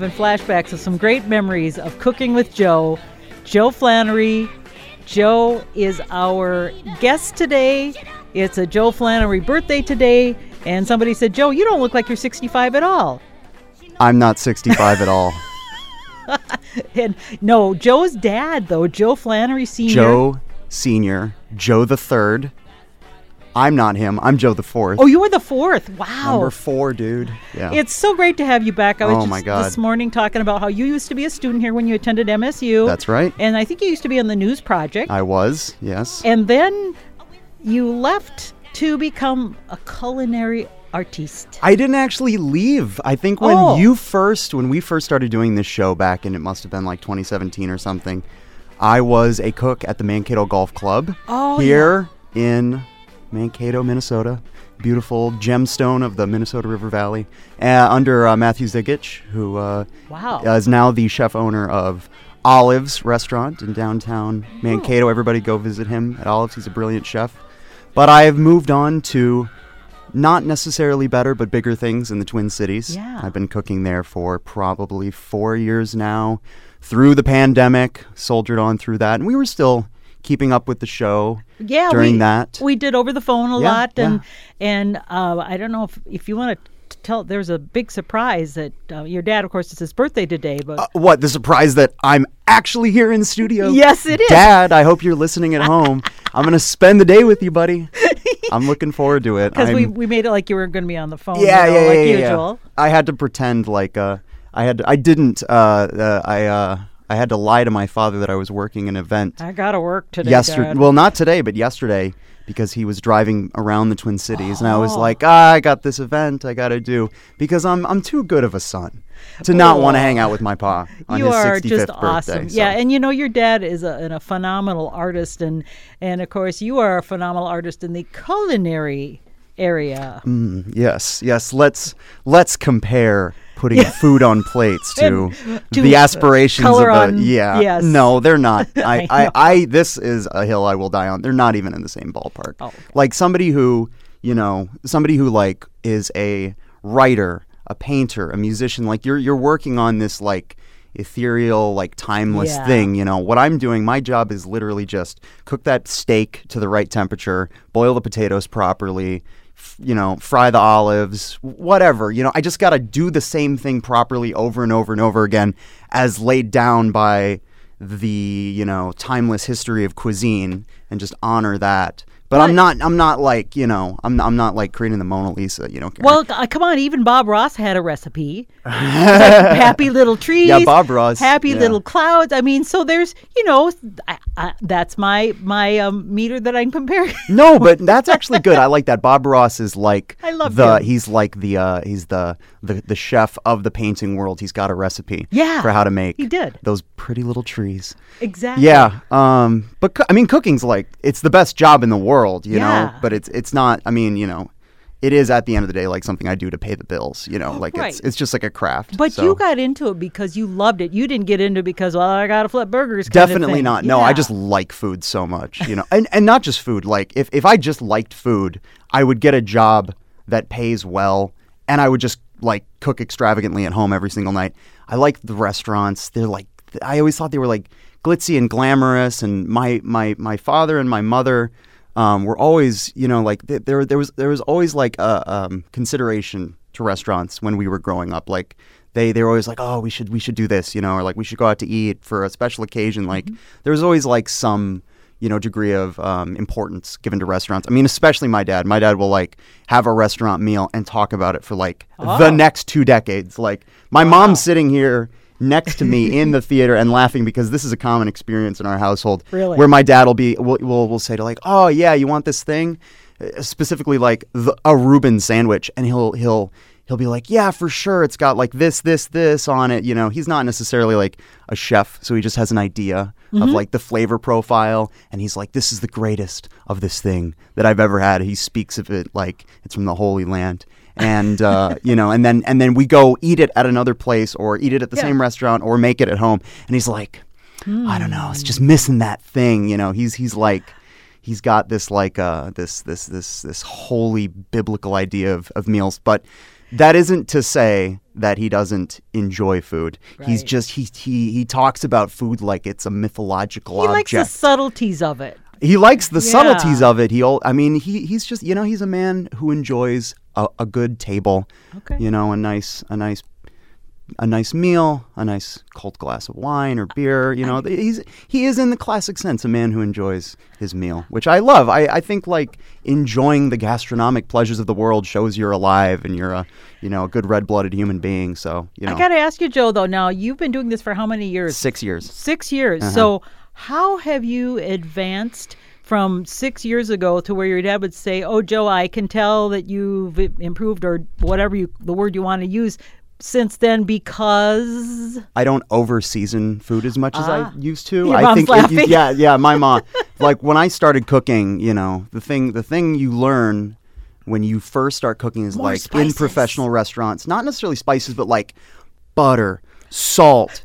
having flashbacks of some great memories of cooking with Joe. Joe Flannery. Joe is our guest today. It's a Joe Flannery birthday today. And somebody said, Joe, you don't look like you're 65 at all. I'm not 65 at all. And no, Joe's dad, though, Joe Flannery Sr. Joe Senior, Joe the Third. I'm not him. I'm Joe the Fourth. Oh, you were the fourth. Wow. Number four, dude. Yeah. It's so great to have you back. I was Oh, just my God. this morning talking about how you used to be a student here when you attended MSU. That's right. And I think you used to be on the news project. I was. Yes. and then you left to become a culinary artiste. I didn't actually leave. I think when Oh. you first, when we first started doing this show back in, it must have been like 2017 or something, I was a cook at the Mankato Golf Club Oh, here in Mankato, Minnesota. Beautiful gemstone of the Minnesota River Valley, uh, under uh, Matthew Zigich, who uh, Wow. is now the chef owner of Olives Restaurant in downtown Mankato. Everybody go visit him at Olives. He's a brilliant chef. But I have moved on to not necessarily better, but bigger things in the Twin Cities. Yeah. I've been cooking there for probably four years now. Through the pandemic, soldiered on through that, and we were still keeping up with the show yeah, during we, that. we did over the phone a Yeah, lot, and yeah. and uh, I don't know if if you want to tell. There's a big surprise that uh, your dad, of course, it's his birthday today, but Uh, what the surprise that I'm actually here in studio? Yes, it is. Dad, I hope you're listening at home. I'm gonna spend the day with you, buddy. I'm looking forward to it. because we, we made it like you were going to be on the phone, yeah, you know, yeah, like yeah, yeah, yeah. usual. I had to pretend like uh, I had. I didn't. Uh, uh, I uh, I had to lie to my father that I was working an event I got to work today. yesterday. Well, not today, but yesterday because he was driving around the Twin Cities, and I was Oh. like, ah, I got this event I got to do because I'm I'm too good of a son to not want to hang out with my pa on you his are 65th just birthday. awesome. so. Yeah, and you know your dad is a, an- a phenomenal artist, and and of course you are a phenomenal artist in the culinary area. Mm, yes, yes. Let's let's compare putting food on plates to, to, the aspirations of the on- yeah. yes. No, they're not. I, I I. I this is a hill I will die on. They're not even in the same ballpark. Oh. Like somebody who, you know, somebody who like is a writer, a painter, a musician, like you're you're working on this like ethereal like timeless Yeah. thing you know what i'm doing my job is literally just cook that steak to the right temperature boil the potatoes properly you know fry the olives whatever you know i just got to do the same thing properly over and over and over again as laid down by the you know timeless history of cuisine and just honor that but i'm not i'm not like you know i'm, I'm not like creating the mona lisa you know Well, uh, come on, even Bob Ross had a recipe. Like happy little trees. Yeah, Bob Ross, Happy yeah. little clouds. I mean, so there's, you know, I, I, that's my my um, meter that I'm comparing. No, but that's actually good. I like that. Bob Ross is like I love the him. he's like the uh he's the, the the chef of the painting world. He's got a recipe Yeah, for how to make he did. those pretty little trees. exactly. Yeah. Um but I mean cooking's like it's the best job in the world, you know, but it's it's not I mean, you know, it is at the end of the day like something I do to pay the bills, you know, oh, like it's Right. it's just like a craft. But so. you got into it because you loved it. You didn't get into it because, well, I got to flip burgers. Definitely not. No, I just like food so much, you know, and and not just food. Like if if I just liked food, I would get a job that pays well, and I would just like cook extravagantly at home every single night. I like the restaurants. They're like I always thought they were like glitzy and glamorous, and my my my father and my mother. Um, were always, you know, like th- there, there was, there was always like a um, consideration to restaurants when we were growing up. Like they, they were always like, oh, we should, we should do this, you know, or like we should go out to eat for a special occasion. Like there was always like some, you know, degree of um, importance given to restaurants. I mean, especially my dad. My dad will like have a restaurant meal and talk about it for like the Oh. next two decades. Like my mom's sitting here next to me in the theater and laughing because this is a common experience in our household. Really? Where my dad will be, will will will say to like, oh yeah, you want this thing, Uh, specifically like the, a Reuben sandwich, and he'll he'll he'll be like, yeah, for sure, it's got like this this this on it. You know, he's not necessarily like a chef, so he just has an idea of like the flavor profile, and he's like, this is the greatest of this thing that I've ever had. He speaks of it like it's from the Holy Land. And uh, you know, and then and then we go eat it at another place or eat it at the Yeah. same restaurant or make it at home. And he's like, I don't know, it's just missing that thing. You know, he's he's like, he's got this like uh this this this this holy biblical idea of, of meals. But that isn't to say that he doesn't enjoy food. He's just he he he talks about food like it's a mythological He likes object. the subtleties of it. he likes the Yeah. subtleties of it. He I mean he he's just you know he's a man who enjoys a, a good table. Okay. You know, a nice a nice a nice meal, a nice cold glass of wine or beer. You know, he's he is in the classic sense a man who enjoys his meal, which I love. I, I think like enjoying the gastronomic pleasures of the world shows you're alive and you're a you know a good red blooded human being. So you know, I got to ask you, Joe, though. Now, you've been doing this for how many years? six years. Six years. Uh-huh. So, how have you advanced from six years ago to where your dad would say, "Oh, Joe, I can tell that you've improved," or whatever you the word you want to use since then because I don't over season food as much as Ah. I used to. Your I think yeah, yeah, my mom. like when I started cooking, you know, the thing the thing you learn when you first start cooking is More like in professional restaurants, not necessarily spices, but like butter, salt,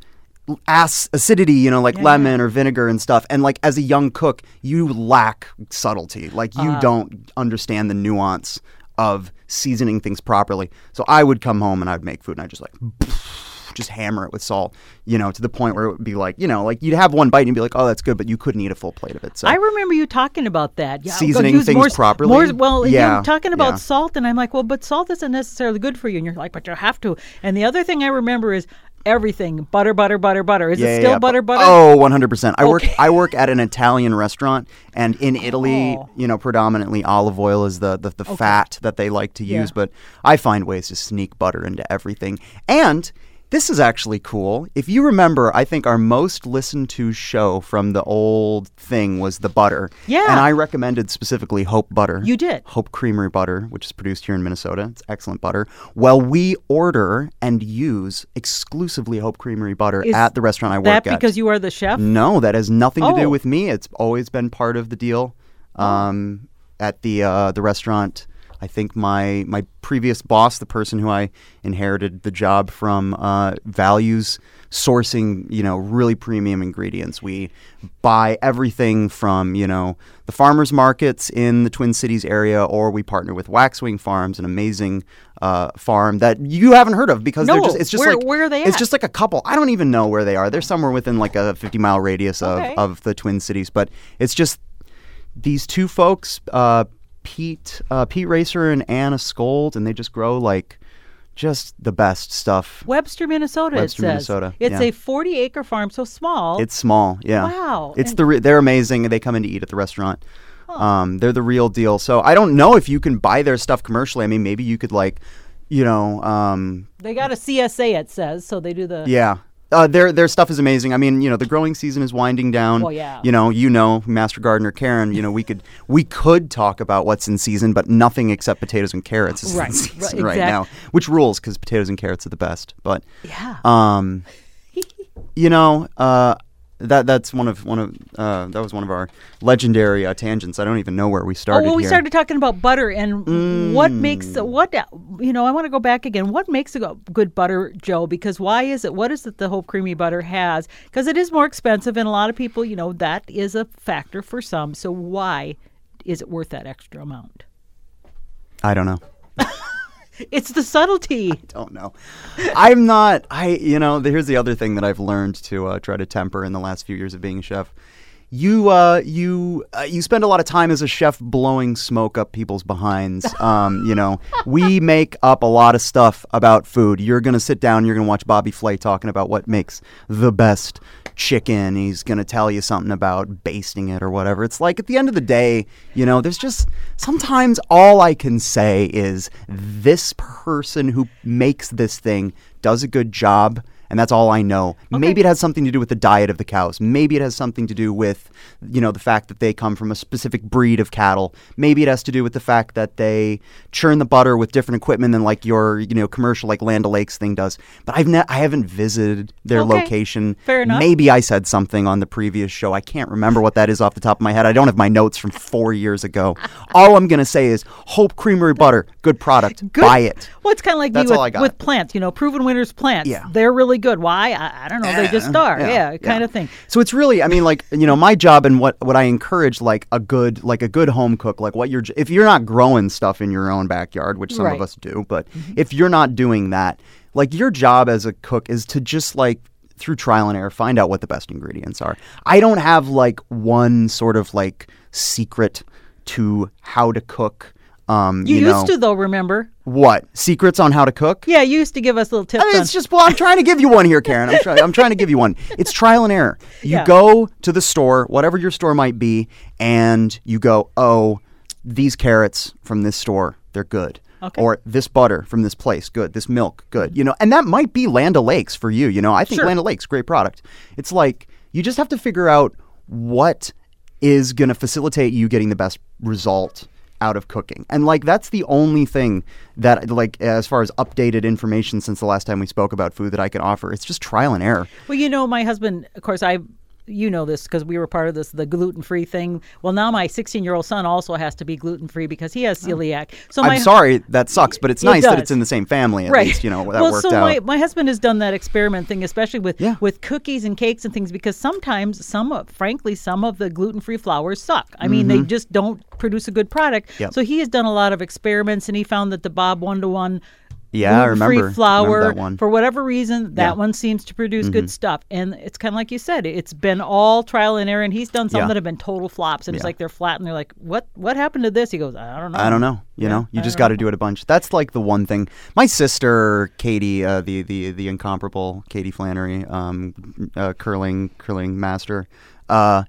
ac- acidity, you know, like Yeah. lemon or vinegar and stuff. And like as a young cook, you lack subtlety. Like you uh-huh. don't understand the nuance of seasoning things properly. So I would come home and I'd make food and I just like just hammer it with salt, you know, to the point where it would be like, you know, like you'd have one bite and you'd be like, oh, that's good, but you couldn't eat a full plate of it. So I remember you talking about that. Yeah, Seasoning things more, properly? More, well, Yeah, you're talking about yeah. salt, and I'm like, well, but salt isn't necessarily good for you. And you're like, but you have to. And the other thing I remember is everything butter, butter, butter, butter. Is Yeah, it still yeah. butter, butter? Oh, 100%. I work I work at an Italian restaurant and in oh. Italy, Oh. you know, predominantly olive oil is the the, the fat that they like to use, Yeah. but I find ways to sneak butter into everything. And this is actually cool. If you remember, I think our most listened to show from the old thing was the butter. Yeah. And I recommended specifically Hope Butter. You did. Hope Creamery Butter, which is produced here in Minnesota. It's excellent butter. Well, we order and use exclusively Hope Creamery butter Is at the restaurant I work that at. because you are the chef? No, that has nothing to Oh. do with me. It's always been part of the deal. Um, at the uh, the restaurant, I think my my previous boss, the person who I inherited the job from, uh, values sourcing, you know, really premium ingredients. We buy everything from, you know, the farmers markets in the Twin Cities area, or we partner with Waxwing Farms, an amazing uh, farm that you haven't heard of because they're No, just it's just where- like where are they it's just like a couple. I don't even know where they are. They're somewhere within like a 50 mile radius of, Okay. of the Twin Cities, but it's just these two folks, uh, Pete uh, Pete Racer and Anna Scold, and they just grow like just the best stuff. Webster, Minnesota. Webster, it says. Minnesota, It's yeah. a 40 acre farm, so small. It's small, yeah. Wow, It's and- the re- they're amazing. They come in to eat at the restaurant. Um, they're the real deal. So I don't know if you can buy their stuff commercially. I mean, maybe you could like, you know, um, they got a CSA. It says so. They do the. Yeah. Uh, their their stuff is amazing. I mean, you know, the growing season is winding down. Well, yeah. You know, you know, Master Gardener Karen. You know, we could we could talk about what's in season, but nothing except potatoes and carrots is Right, in right, season right, now, which rules because potatoes and carrots are the best. But Yeah. um, you know, uh, that that's one of one of uh, that was one of our legendary uh, tangents. I don't even know where we started. Oh, started. well, we here. started talking about butter and what makes Mm. what you know. I want to go back again. What makes a good butter, Joe? Because why is it? What is it the Hope Creamery butter has? Because it is more expensive, and a lot of people, you know, that is a factor for some. So why is it worth that extra amount? I don't know. It's the subtlety. I don't know. I'm not. I you know. Here's the other thing that I've learned to uh, try to temper in the last few years of being a chef. You uh, you uh, you spend a lot of time as a chef blowing smoke up people's behinds. Um, you know, we make up a lot of stuff about food. You're gonna sit down. You're gonna watch Bobby Flay talking about what makes the best chicken. He's gonna tell you something about basting it or whatever. It's like at the end of the day, you know, there's just sometimes all I can say is this person who makes this thing does a good job. And that's all I know. Maybe it has something to do with the diet of the cows. Maybe it has something to do with, you know, the fact that they come from a specific breed of cattle. Maybe it has to do with the fact that they churn the butter with different equipment than like your, you know, commercial like Land O'Lakes thing does. But I've ne- I haven't visited their Okay. location. Fair enough. Maybe I said something on the previous show. I can't remember what that is off the top of my head. I don't have my notes from four years ago. all I'm gonna say is Hope Creamery butter, good product. Good. Buy it. Well, it's kind of like That's you all I with, got. with plants. You know, proven winners plants. Yeah. they're really really good. Why? I, I don't know. They just are. Yeah, kind of thing. So it's really, I mean, like you know, my job and what what I encourage, like a good like a good home cook, like what you're if you're not growing stuff in your own backyard, which some Right. of us do, but mm-hmm. if you're not doing that, like your job as a cook is to just like through trial and error find out what the best ingredients are. I don't have like one sort of like secret to how to cook. Um, You, you, used know, to though, remember? what secrets on how to cook? Yeah, you used to give us little tips. I mean, it's just well, I'm trying to give you one here, Karen. I'm trying. I'm trying to give you one. It's trial and error. You Yeah. go to the store, whatever your store might be, and you go, oh, these carrots from this store, they're good. Okay. Or this butter from this place, good. This milk, good. You know, and that might be Land O'Lakes for you. You know, I think Sure. Land O'Lakes, great product. It's like you just have to figure out what is going to facilitate you getting the best result out of cooking. And like that's the only thing that like as far as updated information since the last time we spoke about food that I can offer. It's just trial and error. Well, you know, my husband, of course, I, you know this because we were part of this, the gluten free thing. Well, now my 16 year old son also has to be gluten free because he has celiac. So my I'm sorry that sucks, but it's It nice that it's in the same family at right. least, you know, that well, worked so out. my, my husband has done that experiment thing, especially with Yeah. with cookies and cakes and things, because sometimes some, frankly, some of the gluten free flours suck. I mean, they just don't produce a good product. Mm-hmm. Yep. So he has done a lot of experiments, and he found that the Bob one to one. Yeah, I remember- Free flour remember that one. for whatever reason that Yeah. Mm-hmm. one seems to produce good stuff, and it's kind of like you said, it's been all trial and error. And he's done some Yeah. that have been total flops, and it's like they're flat, and they're like, "What? What happened to this?" He goes, "I don't know." I don't know. You know, you just got to do it a bunch. That's like the one thing. My sister, Katie, uh, the the the incomparable Katie Flannery, um, uh, curling curling master, uh,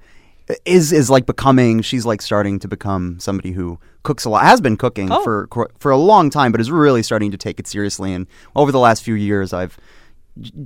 is is like becoming. She's like starting to become somebody who cooks a lot. Has been cooking Oh. for for a long time, but is really starting to take it seriously. And over the last few years, I've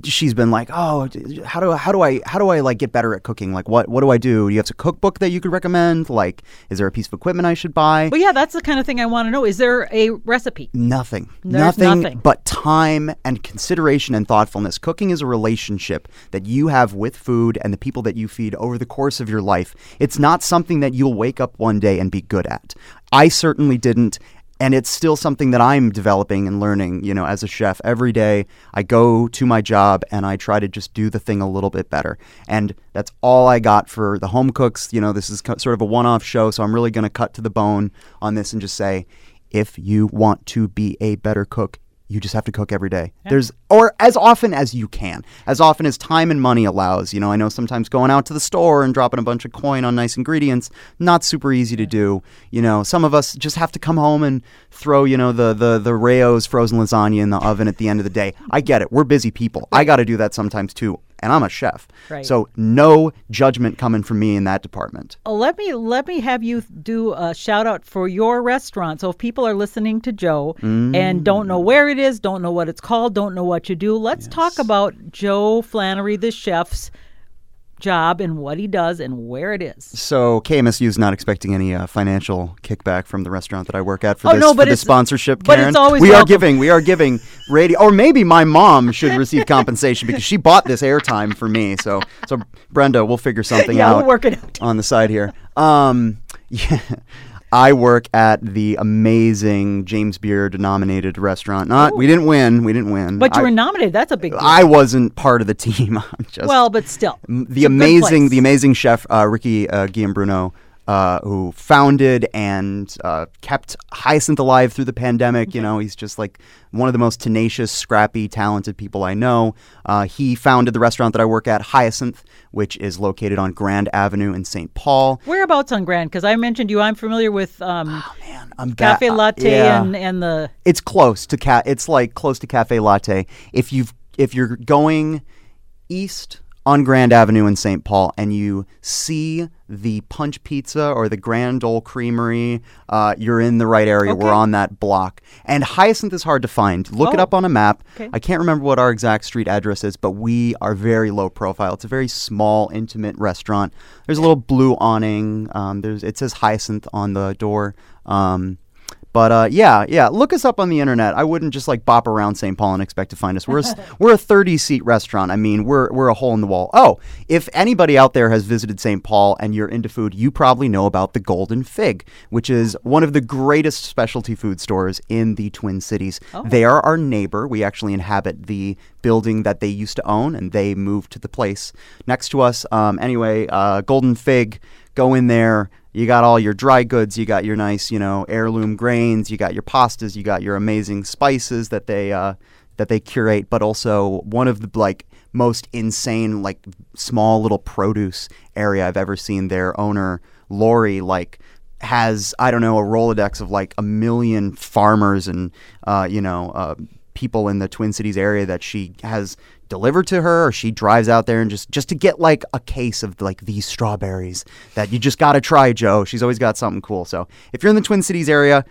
she's been like, "Oh, how do how do I how do I like get better at cooking? Like, what what do I do? Do you have a cookbook that you could recommend? Like, is there a piece of equipment I should buy? Well, yeah, that's the kind of thing I want to know. Is there a recipe? Nothing. Nothing, nothing. but time and consideration and thoughtfulness. Cooking is a relationship that you have with food and the people that you feed over the course of your life. It's not something that you'll wake up one day and be good at. I certainly didn't. And it's still something that I'm developing and learning, you know, as a chef. Every day I go to my job and I try to just do the thing a little bit better. And that's all I got for the home cooks. You know, this is sort of a one off show, so I'm really going to cut to the bone on this and just say if you want to be a better cook, you just have to cook every day. There's or as often as you can, as often as time and money allows. You know, I know sometimes going out to the store and dropping a bunch of coin on nice ingredients not super easy to do. You know, some of us just have to come home and throw you know the the the Rao's frozen lasagna in the oven at the end of the day. I get it. We're busy people. I got to do that sometimes too. And I'm a chef, Right. so no judgment coming from me in that department. Uh, Let me let me have you do a shout out for your restaurant. So if people are listening to Joe and don't know where it is, don't know what it's called, don't know what you do, let's talk about Joe Flannery, the chef's job and what he does and where it is. So KMSU is not expecting any uh, financial kickback from the restaurant that I work at for Oh, this, no, for but this it's- sponsorship. but Karen. it's always we are giving we are giving radio, or maybe my mom should receive compensation because she bought this airtime for me. So so Brenda, we'll figure something Yeah, out. we'll work it out. on the side here. Um, yeah. I work at the amazing James Beard nominated restaurant. Not we didn't win. We didn't win. But you I, were nominated. That's a big deal. I wasn't part of the team. I'm just well, but still. The amazing the amazing chef uh, Rikki uh, Guillaume Bruno uh, who founded and uh, kept Hyacinth alive through the pandemic. You know, he's just like one of the most tenacious, scrappy, talented people I know. Uh, he founded the restaurant that I work at, Hyacinth, which is located on Grand Avenue in St. Paul. Whereabouts on Grand? Because I mentioned you. I'm familiar with um, Man, I'm ba- Cafe uh, Latte yeah. and, and the. it's close to ca- it's like close to cafe latte if you've if you're going east on grand avenue in st paul and you see the punch pizza or the grand ole creamery uh, you're in the right area. We're on that block. And hyacinth is hard to find. Look it Oh. up on a map. Okay. i can't remember what our exact street address is but we are very low profile. It's a very small intimate restaurant. There's a little blue awning. Um, there's it says hyacinth on the door. Um, But uh, yeah, yeah, look us up on the internet. I wouldn't just like bop around St. Paul and expect to find us. We're a, we're a 30 seat restaurant. I mean, we're we're a hole in the wall. Oh, if anybody out there has visited St. Paul and you're into food, you probably know about the Golden Fig, which is one of the greatest specialty food stores in the Twin Cities. They are our neighbor. We actually inhabit the building that they used to own, and they moved to the place next to us. Um, anyway, uh, Golden Fig, go in there. You got all your dry goods. You got your nice, you know, heirloom grains. You got your pastas. You got your amazing spices that they uh, that they curate. But also one of the like most insane, like small little produce area I've ever seen. Their owner Lori like has I don't know a rolodex of like a million farmers and uh, you know uh, people in the Twin Cities area that she has delivered to her or she drives out there and just just to get like a case of like these strawberries that you just got to try Joe she's always got something cool so if you're in the Twin Cities area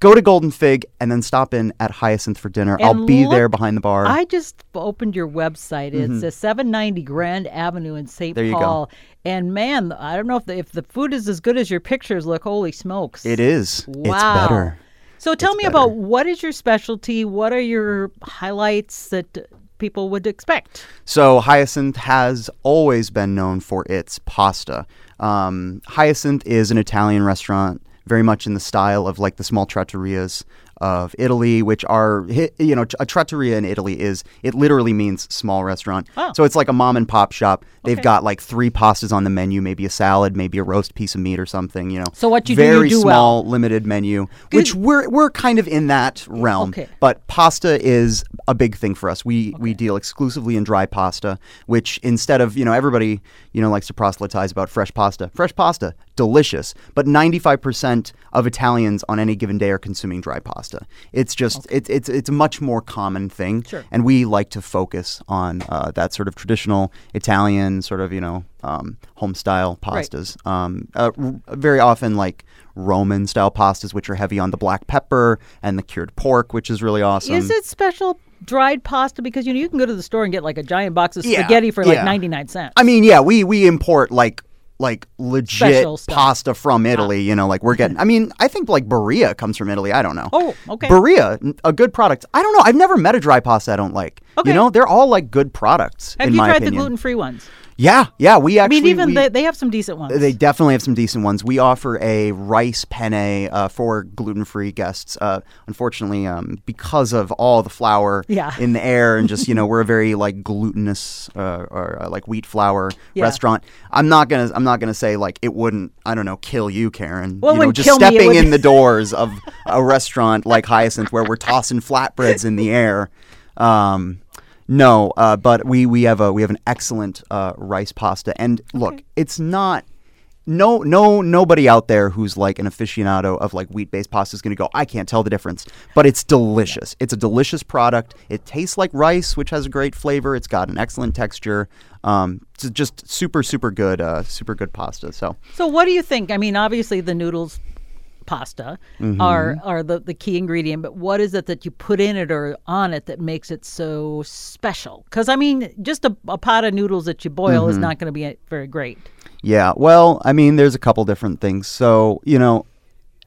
go to Golden Fig and then stop in at Hyacinth for dinner I'll be look- there behind the bar I just opened your website. It's a 790 Grand Avenue in St. Mm-hmm. You go. Paul. And man, I don't know if the, if the food is as good as your pictures look. Holy smokes. it is Wow. it's better So tell It's me better. about what is your specialty? What are your highlights that people would expect? So Hyacinth has always been known for its pasta. Um, Hyacinth is an Italian restaurant, very much in the style of like the small trattorias of Italy, which are you know a trattoria in Italy is it literally means small restaurant. Oh. So it's like a mom and pop shop. They've Okay. got like three pastas on the menu, maybe a salad, maybe a roast piece of meat or something. You know. So what you do, you very do small, limited menu, which we're we're kind of in that realm. Okay. But pasta is a big thing for us. We we deal exclusively in dry pasta, which instead of you know everybody you know likes to proselytize about fresh pasta. Fresh pasta, delicious, but ninety five percent of Italians on any given day are consuming dry pasta. It's just it's it's it's a much more common thing, Sure. and we like to focus on uh, that sort of traditional Italian sort of you know um, home style Right. pastas. Um, uh, r- very often like Roman style pastas, which are heavy on the black pepper and the cured pork, which is really awesome. is it special dried pasta? Because you know you can go to the store and get like a giant box of Yeah, spaghetti for like yeah. 99 cents. I mean, yeah, we we import like like legit Special stuff. pasta from Italy. You know, like we're getting. I mean, I think like Barilla comes from Italy. I don't know. Oh, okay. Barilla, n- a good product. I don't know. I've never met a dry pasta I don't like. Okay. You know, they're all like good products. Have in you my tried the opinion. gluten free ones? Yeah, yeah. We actually. I mean, even we- they, they have some decent ones. They definitely have some decent ones. We offer a rice penne uh, for gluten-free guests. Uh, unfortunately, um, because of all the flour Yeah. in the air and just you know we're a very like glutinous uh, or uh, like wheat flour Yeah. restaurant. I'm not gonna I'm not gonna say like it wouldn't I don't know kill you, Karen. Well, it you know, just kill me, stepping in the doors of a restaurant like Hyacinth where we're tossing flatbreads in the air. Um, no, uh, but we, we have a we have an excellent uh, rice pasta, and look, it's not no no nobody out there who's like an aficionado of like wheat based pasta is going to go I can't tell the difference, but it's delicious. It's a delicious product. It tastes like rice, which has a great flavor. It's got an excellent texture. Um, it's just super super good uh, super good pasta. So So what do you think? I mean, obviously the noodles pasta Mm-hmm. are are the, the key ingredient, but what is it that you put in it or on it that makes it so special? Because I mean, just a, a pot of noodles that you boil Mm-hmm. is not going to be very great. Yeah, well, I mean, there's a couple different things. So, you know,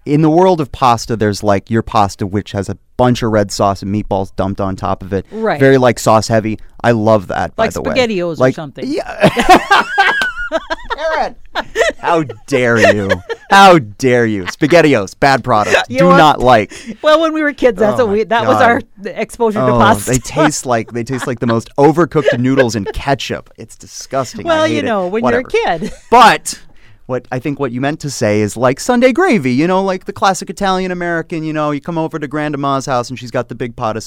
in the world of pasta, there's like your pasta, which has a bunch of red sauce and meatballs dumped on top of it. Right. Very like sauce heavy. I love that, by Like the way. SpaghettiOs or like, something. Yeah. Aaron, how dare you? How dare you? SpaghettiOs, bad product. You Do not like. Well, when we were kids, that's Oh what we that was our exposure to Oh, pasta. they taste like they taste like the most overcooked noodles in ketchup. It's disgusting. Well, you it. know, when Whatever. you're a kid. But what I think what you meant to say is like Sunday gravy, you know, like the classic Italian American, you know, you come over to grandma's house and she's got the big pot of,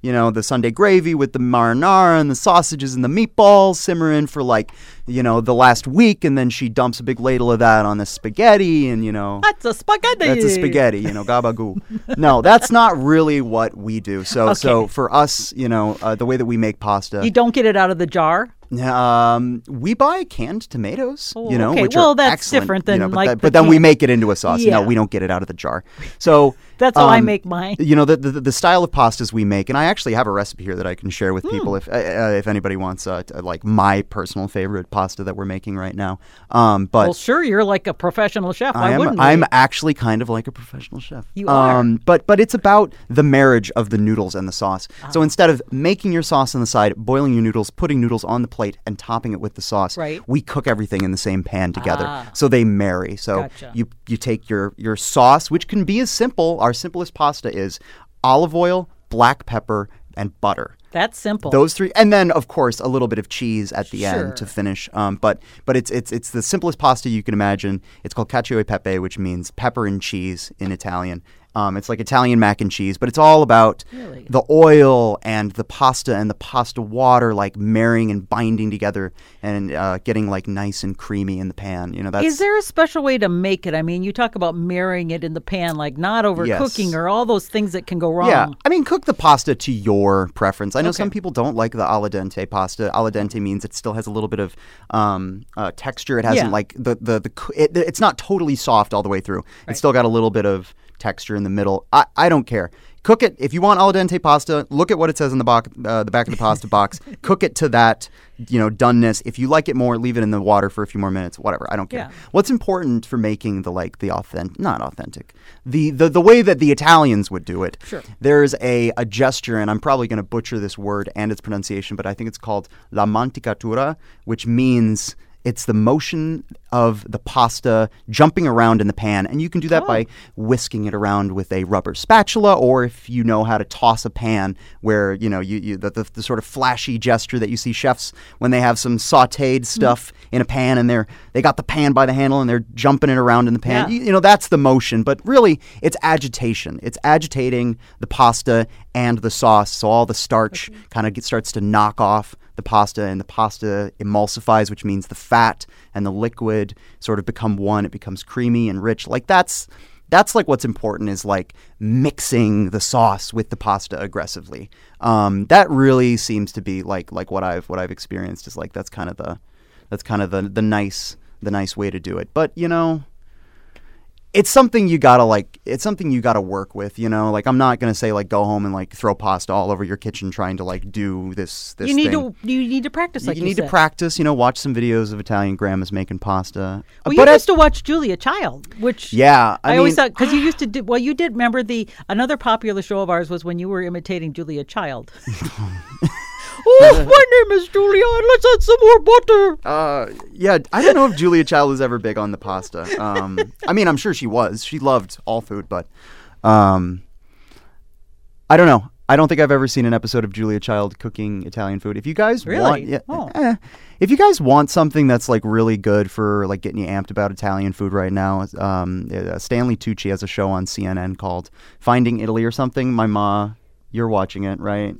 you know, the Sunday gravy with the marinara and the sausages and the meatballs simmering for like, you know, the last week and then she dumps a big ladle of that on the spaghetti and, you know, That's a spaghetti. that's a spaghetti, you know, gabagoo. no, that's not really what we do. So so for us, you know, uh, the way that we make pasta You don't get it out of the jar. Um, we buy canned tomatoes, Oh, you know, okay. which Well, are that's excellent, different you than, know, but, like, that- the but then we make it into a sauce. Yeah. No, we don't get it out of the jar. So That's how I um, make mine. You know the, the the style of pastas we make, and I actually have a recipe here that I can share with Hmm. people if uh, uh, if anybody wants uh, t- like my personal favorite pasta that we're making right now. Um, but Well, sure, you're like a professional chef. Why I am wouldn't I'm actually kind of like a professional chef. You are. Um, but but it's about the marriage of the noodles and the sauce. Ah. So instead of making your sauce on the side, boiling your noodles, putting noodles on the plate, and topping it with the sauce, Right. we cook everything in the same pan together, Ah. so they marry. So Gotcha. you you take your your sauce, which can be as simple. Our simplest pasta is olive oil, black pepper, and butter. That's simple. Those three, and then of course a little bit of cheese at the Sure. end to finish. Um, but but it's it's it's the simplest pasta you can imagine. It's called cacio e pepe, which means pepper and cheese in Italian. Um, it's like Italian mac and cheese, but it's all about Really? the oil and the pasta and the pasta water like marrying and binding together and uh, getting like nice and creamy in the pan. You know that's Is there a special way to make it? I mean, you talk about marrying it in the pan, like not overcooking Yes. or all those things that can go wrong. Yeah, I mean, cook the pasta to your preference. I know some people don't like the al dente pasta. Al dente means it still has a little bit of um, uh, texture. It hasn't Yeah. like the the, the it, it's not totally soft all the way through. It's still got a little bit of texture in the middle. I, I don't care. Cook it if you want al dente pasta. Look at what it says in the box, uh, the back of the pasta box. Cook it to that, you know, doneness. If you like it more, leave it in the water for a few more minutes. Whatever. I don't care. Yeah. What's important for making the like the authentic, not authentic, the the the way that the Italians would do it. Sure. There's a, a gesture, and I'm probably going to butcher this word and its pronunciation, but I think it's called la mantecatura, which means it's the motion of the pasta jumping around in the pan, and you can do that oh. by whisking it around with a rubber spatula, or if you know how to toss a pan, where you know you, you the, the, the sort of flashy gesture that you see chefs when they have some sautéed mm. stuff in a pan, and they're they got the pan by the handle and they're jumping it around in the pan. Yeah. You, you know that's the motion, but really it's agitation. It's agitating the pasta and the sauce, so all the starch kind of starts to knock off the pasta, and the pasta emulsifies, which means the fat and the liquid sort of become one. It becomes creamy and rich. Like that's that's like what's important is like mixing the sauce with the pasta aggressively. Um, that really seems to be like like what I've what I've experienced is like that's kind of the that's kind of the the nice the nice way to do it. But you know, it's something you gotta like it's something you gotta work with you know like i'm not gonna say like go home and like throw pasta all over your kitchen trying to like do this this you need thing. to you need to practice. Like you you, need said. to practice you know watch some videos of italian grandmas making pasta Well, but you at- used to watch Julia Child, which yeah i, I, always thought because you used to do well. You did remember the another popular show of ours was when you were imitating Julia Child. oh, my name is Julia, let's add some more butter. uh yeah i don't know if julia child was ever big on the pasta um i mean i'm sure she was she loved all food but um i don't know I don't think I've ever seen an episode of Julia Child cooking Italian food. If you guys Really? want, yeah, Oh. eh, if you guys want something that's like really good for like getting you amped about Italian food right now, um, uh, Stanley Tucci has a show on CNN called Finding Italy or something. My ma, you're watching it, right?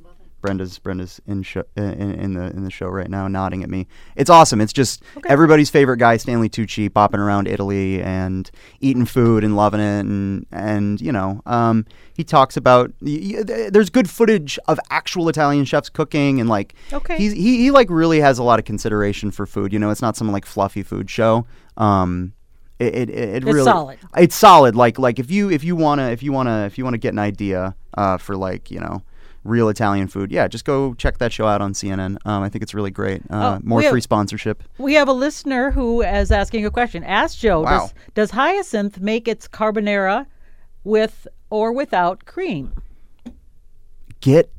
Brenda's Brenda's in, show, in in the in the show right now, nodding at me. It's awesome. It's just everybody's favorite guy, Stanley Tucci, bopping around Italy and eating food and loving it, and and you know, um, he talks about y- y- there's good footage of actual Italian chefs cooking and like Okay. he he like really has a lot of consideration for food. You know, it's not some like fluffy food show. Um, it it, it It's really solid. It's solid. Like like if you if you wanna if you wanna if you wanna get an idea uh, for like you know real Italian food, yeah, just go check that show out on CNN. Um, I think it's really great. Uh, Oh, more have- free sponsorship. We have a listener who is asking a question. Ask Joe: Wow. Does does Hyacinth make its carbonara with or without cream? Get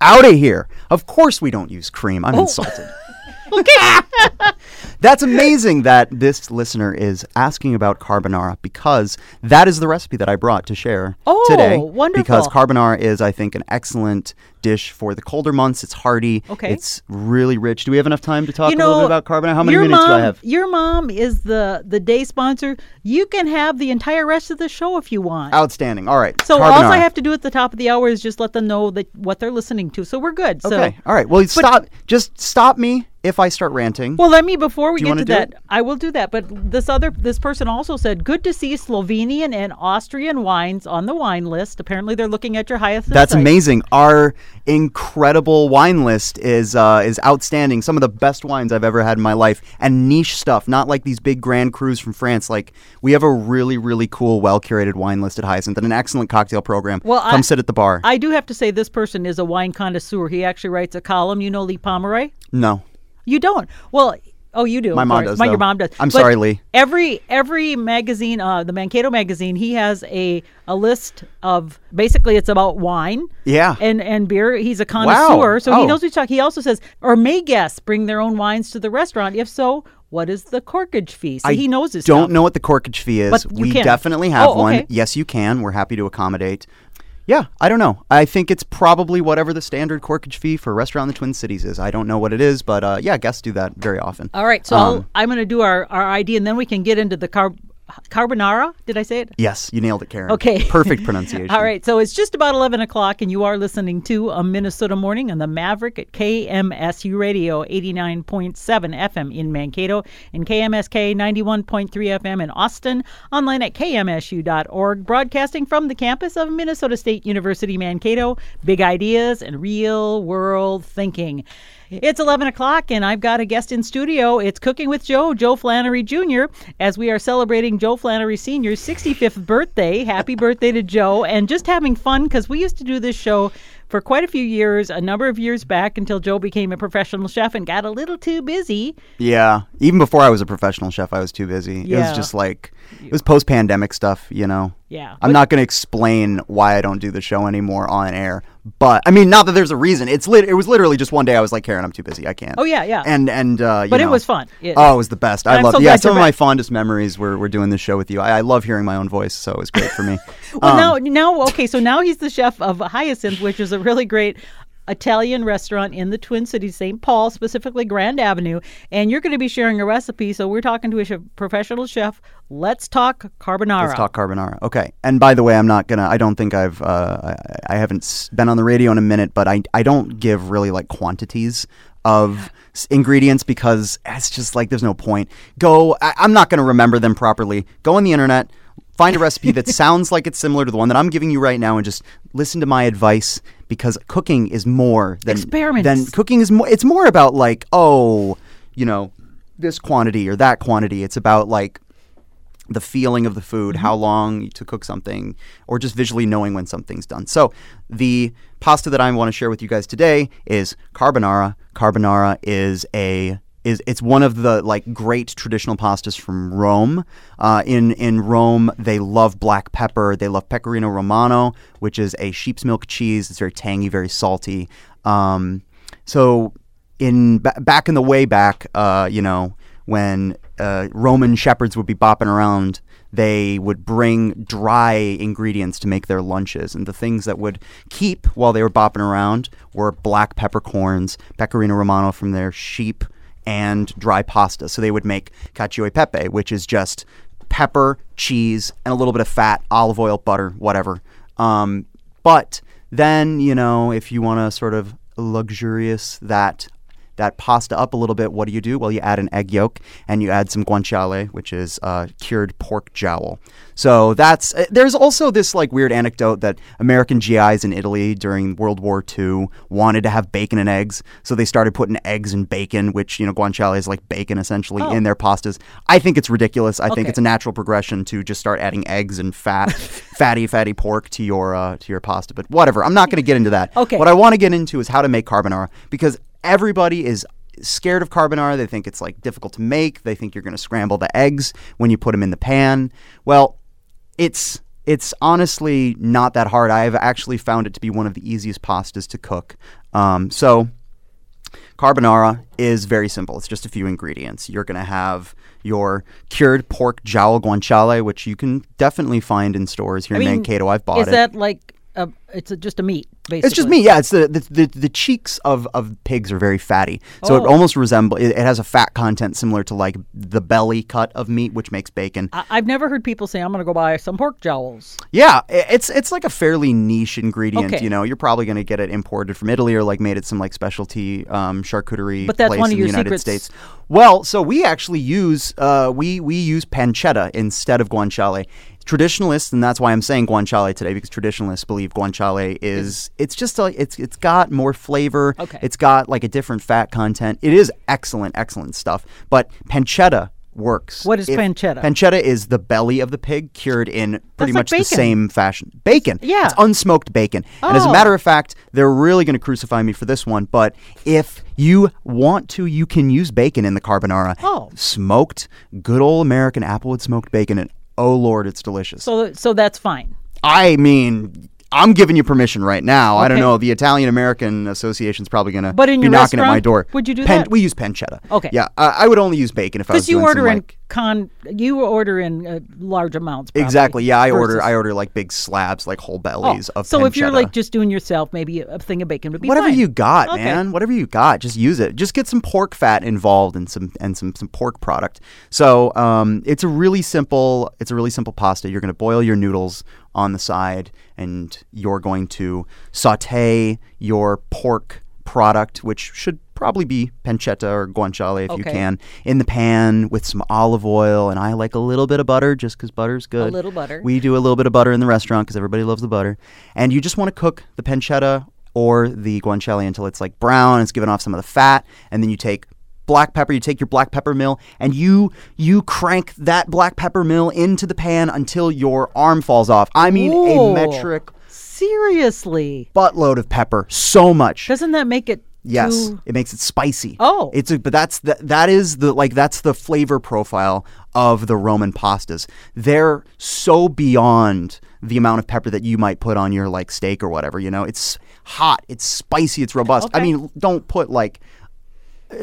out of here. Of course we don't use cream. Oh. I'm insulted. That's amazing that this listener is asking about carbonara because that is the recipe that I brought to share Oh, today. wonderful. Because carbonara is, I think, an excellent dish for the colder months. It's hearty. Okay. It's really rich. Do we have enough time to talk you a little bit about carbonara? How many minutes mom, do I have? Your mom is the the day sponsor. You can have the entire rest of the show if you want. Outstanding. All right. so carbonara. all I have to do at the top of the hour is just let them know that what they're listening to. So we're good. So Okay. All right. Well, stop. Just stop me if I start ranting. Well, let me before we get to that, it? I will do that. But this other this person also said, "Good to see Slovenian and Austrian wines on the wine list." Apparently, they're looking at your hyacinth. That's site. amazing. Our incredible wine list is uh, is outstanding. Some of the best wines I've ever had in my life, and niche stuff. Not like these big grand crus from France. Like we have a really really cool, well curated wine list at Hyacinth, and an excellent cocktail program. Well, come I- sit at the bar. I do have to say, this person is a wine connoisseur. He actually writes a column. You know Lee Pomeroy? no, You don't. Well, oh, you do. My mom does, My, your mom does. I'm But sorry, Lee. Every every magazine, uh, the Mankato magazine, he has a a list of basically it's about wine. Yeah. And and beer. He's a connoisseur, so he Oh. knows what he's talking. He also says, or may guests bring their own wines to the restaurant? If so, what is the corkage fee? So I he knows his don't stuff. know what the corkage fee is. We can. definitely have Oh, one. okay. Yes, you can. We're happy to accommodate. Yeah, I don't know. I think it's probably whatever the standard corkage fee for a restaurant in the Twin Cities is. I don't know what it is, but uh, yeah, guests do that very often. All right, so Um, I'm going to do our, our ID, and then we can get into the carb carbonara. Did I say it? Yes, you nailed it, Karen. Okay. Perfect pronunciation. All right. So it's just about 11 o'clock, and you are listening to a Minnesota Morning on the Maverick at KMSU Radio 89.7 FM in Mankato and KMSK 91.3 FM in Austin. Online at kmsu.org. Broadcasting from the campus of Minnesota State University Mankato. Big ideas and real world thinking. It's 11 o'clock, and I've got a guest in studio. It's Cooking with Joe, Joe Flannery Jr., as we are celebrating Joe Flannery Sr.'s 65th birthday. Happy birthday to Joe, and just having fun because we used to do this show for quite a few years, a number of years back, until Joe became a professional chef and got a little too busy. Yeah, even before I was a professional chef, I was too busy. It was just like it was post-pandemic stuff, you know. Yeah. I'm not going to explain why I don't do the show anymore on air, but I mean, not that there's a reason. It's lit. It was literally just one day I was like, Karen, I'm too busy. I can't. Oh, yeah, yeah. And and uh, you But it was fun. It- oh, it was the best. I love. so yeah, some of my fondest memories were, were doing this show with you. I, I love hearing my own voice, so it was great for me. Well, Um, now, now, okay, so now he's the chef of Hyacinth, which is a really great Italian restaurant in the Twin Cities, St. Paul, specifically Grand Avenue. And you're going to be sharing a recipe. So we're talking to a professional chef. Let's talk carbonara. Let's talk carbonara. Okay. And by the way, I'm not gonna. I don't think I've. Uh, I, I haven't been on the radio in a minute, but I I don't give really like quantities of ingredients because it's just like there's no point. Go. I, I'm not gonna remember them properly. Go on the internet. Find a recipe that sounds like it's similar to the one that I'm giving you right now, and just listen to my advice because cooking is more than Experiments. Than cooking is more. It's more about like oh, you know, this quantity or that quantity. It's about like the feeling of the food, how mm-hmm. long to cook something, or just visually knowing when something's done. So, the pasta that I want to share with you guys today is carbonara. Carbonara is a is it's one of the like great traditional pastas from Rome. Uh, in in Rome, they love black pepper. They love pecorino romano, which is a sheep's milk cheese. It's very tangy, very salty. Um, so in ba- back in the way back, uh, you know, when uh, Roman shepherds would be bopping around, they would bring dry ingredients to make their lunches, and the things that would keep while they were bopping around were black peppercorns, pecorino romano from their sheep, and dry pasta. So they would make cacio e pepe, which is just pepper, cheese, and a little bit of fat, olive oil, butter, whatever. Um, but then, you know, if you want to sort of luxurious that that pasta up a little bit, what do you do? Well, you add an egg yolk and you add some guanciale, which is uh, cured pork jowl. So that's uh, there's also this like weird anecdote that American GIs in Italy during World War II wanted to have bacon and eggs, so they started putting eggs and bacon, which you know guanciale is like bacon essentially Oh. in their pastas. I think it's ridiculous. I think it's a natural progression to just start adding eggs and fat, fatty, fatty pork to your uh, to your pasta. But whatever, I'm not going to get into that. Okay. What I want to get into is how to make carbonara because everybody is scared of carbonara. They think it's like difficult to make. They think you're going to scramble the eggs when you put them in the pan. Well, it's it's honestly not that hard. I've actually found it to be one of the easiest pastas to cook. Um, so carbonara is very simple. It's just a few ingredients. You're going to have your cured pork jowl guanciale, which you can definitely find in stores here I in mean, Mankato. I've bought Is it. that like a it's a, just a meat basically. It's just me, Yeah, it's the the, the, the cheeks of, of pigs are very fatty, so it Oh. almost resemble. It, it has a fat content similar to like the belly cut of meat, which makes bacon. I, I've never heard people say I'm going to go buy some pork jowls. Yeah, it's it's like a fairly niche ingredient. Okay. You know, you're probably going to get it imported from Italy or like made at some like specialty um, charcuterie But that's place one of in your the United secrets. States. Well, so we actually use uh, we we use pancetta instead of guanciale. Traditionalists, and that's why I'm saying guanciale today because traditionalists believe guanciale is it's just a, it's it's got more flavor. Okay. It's got like a different fat content. It is excellent, excellent stuff. But pancetta works. What is pancetta? Pancetta is the belly of the pig cured in pretty That's like much the same fashion. Bacon. Yeah. It's unsmoked bacon. Oh. And as a Oh. matter of fact, they're really going to crucify me for this one, but if you want to, you can use bacon in the carbonara. Oh. Smoked, good old American applewood smoked bacon and oh lord, it's delicious. So so that's fine. I mean, I'm giving you permission right now. I don't know. The Italian American Association's probably going to But in be knocking at my door. would you do Pen- that? We use pancetta. Okay. Yeah, I I would only use bacon if I was Because you order some, in like, con, you order in uh, large amounts. probably, Exactly. Yeah, I order. I order like big slabs, like whole Oh, bellies of. so if you're like just doing yourself, maybe a thing of bacon would be fine. whatever fine. you got, Okay. man, whatever you got, just use it. Just get some pork fat involved and some and some some pork product. So um, it's a really simple. It's a really simple pasta. You're going to boil your noodles on the side, and you're going to saute your pork product, which should probably be pancetta or guanciale if you can, in the pan with some olive oil. And I like a little bit of butter just because butter's good. A little butter. We do a little bit of butter in the restaurant because everybody loves the butter. And you just want to cook the pancetta or the guanciale until it's like brown. It's given off some of the fat, and then you take black pepper. You take your black pepper mill and you you crank that black pepper mill into the pan until your arm falls off. I mean, Whoa. a metric Seriously, buttload of pepper. So much. doesn't that make it? Yes, too- it makes it spicy. Oh. it's a, but that's the, that is the like that's the flavor profile of the Roman pastas. They're so beyond the amount of pepper that you might put on your like steak or whatever. You know, it's hot, it's spicy, it's robust. I mean, don't put like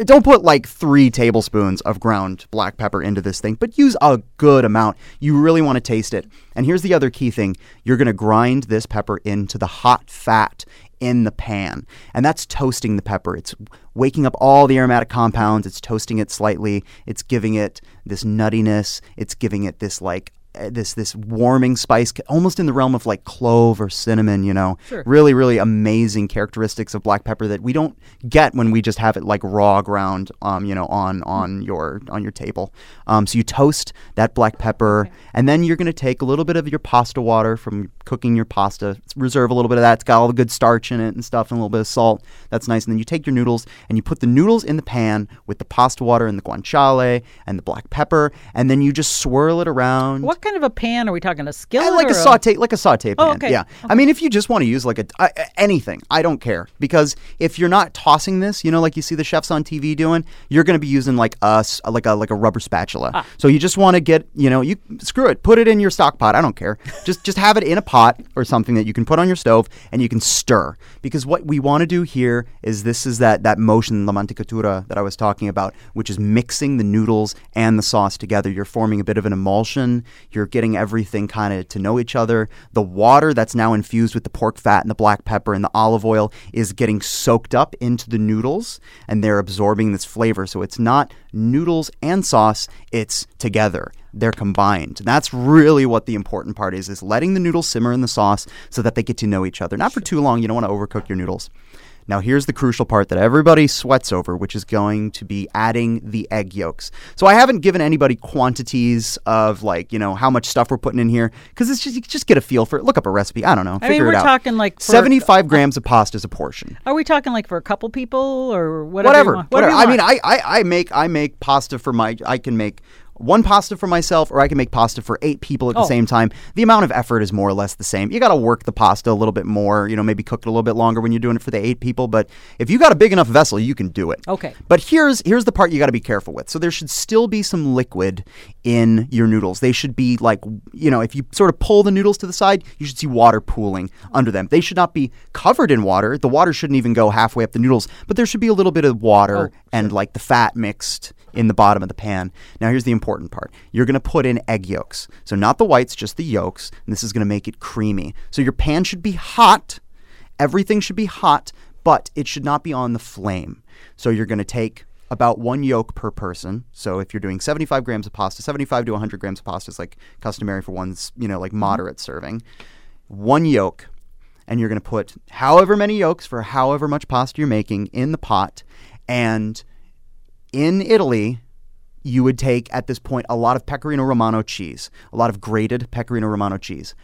don't put like three tablespoons of ground black pepper into this thing, but use a good amount. You really want to taste it. And here's the other key thing you're going to grind this pepper into the hot fat in the pan. And that's toasting the pepper. It's waking up all the aromatic compounds, it's toasting it slightly, it's giving it this nuttiness, it's giving it this like this this warming spice almost in the realm of like clove or cinnamon you know? Sure. really really amazing characteristics of black pepper that we don't get when we just have it like raw ground um you know on on your on your table. Um so you toast that black pepper and then you're going to take a little bit of your pasta water from cooking your pasta reserve a little bit of that. It's got all the good starch in it and stuff and a little bit of salt. That's nice. And then you take your noodles and you put the noodles in the pan with the pasta water and the guanciale and the black pepper and then you just swirl it around. What kind of a pan are we talking? A skillet? I like a saute, like a saute pan. Oh, okay. Yeah. I mean, if you just want to use like a I- anything, I don't care because if you're not tossing this, you know, like you see the chefs on TV doing, you're going to be using like a like a like a rubber spatula. Ah. So you just want to get, you know, you screw it, put it in your stock pot. I don't care. just just have it in a pot or something that you can put on your stove and you can stir because what we want to do here is this is that that motion la mantecatura that I was talking about, which is mixing the noodles and the sauce together. You're forming a bit of an emulsion. You're getting everything kind of to know each other. The water that's now infused with the pork fat and the black pepper and the olive oil is getting soaked up into the noodles and they're absorbing this flavor. So it's not noodles and sauce, it's together. They're combined. That's really what the important part is is letting the noodles simmer in the sauce so that they get to know each other. Not for too long, you don't want to overcook your noodles. Now, here's the crucial part that everybody sweats over, which is going to be adding the egg yolks. So, I haven't given anybody quantities of like, you know, how much stuff we're putting in here because it's just, you just get a feel for it. Look up a recipe. I don't know. I mean, we're it out. talking like for- 75 grams of pasta is a portion. Are we talking like for a couple people or whatever? Whatever. Whatever. you I mean. I, I, I make I make pasta for my I can make one pasta for myself or I can make pasta for eight people at the Oh. same time. The amount of effort is more or less the same. You got to work the pasta a little bit more, you know, maybe cook it a little bit longer when you're doing it for the eight people, but if you got a big enough vessel, you can do it. Okay. But here's here's the part you got to be careful with. So there should still be some liquid in your noodles. They should be like, you know, if you sort of pull the noodles to the side, you should see water pooling under them. They should not be covered in water. The water shouldn't even go halfway up the noodles, but there should be a little bit of water Oh, and like the fat mixed in the bottom of the pan. Now, here's the important part you're going to put in egg yolks. So, not the whites, just the yolks. And this is going to make it creamy. So, your pan should be hot. Everything should be hot, but it should not be on the flame. So, you're going to take about one yolk per person. So if you're doing 75 grams of pasta, 75 to 100 grams of pasta is like customary for one's, you know, like moderate serving. One yolk, and you're going to put however many yolks for however much pasta you're making in the pot. And in Italy, you would take at this point a lot of Pecorino Romano cheese, a lot of grated Pecorino Romano cheese.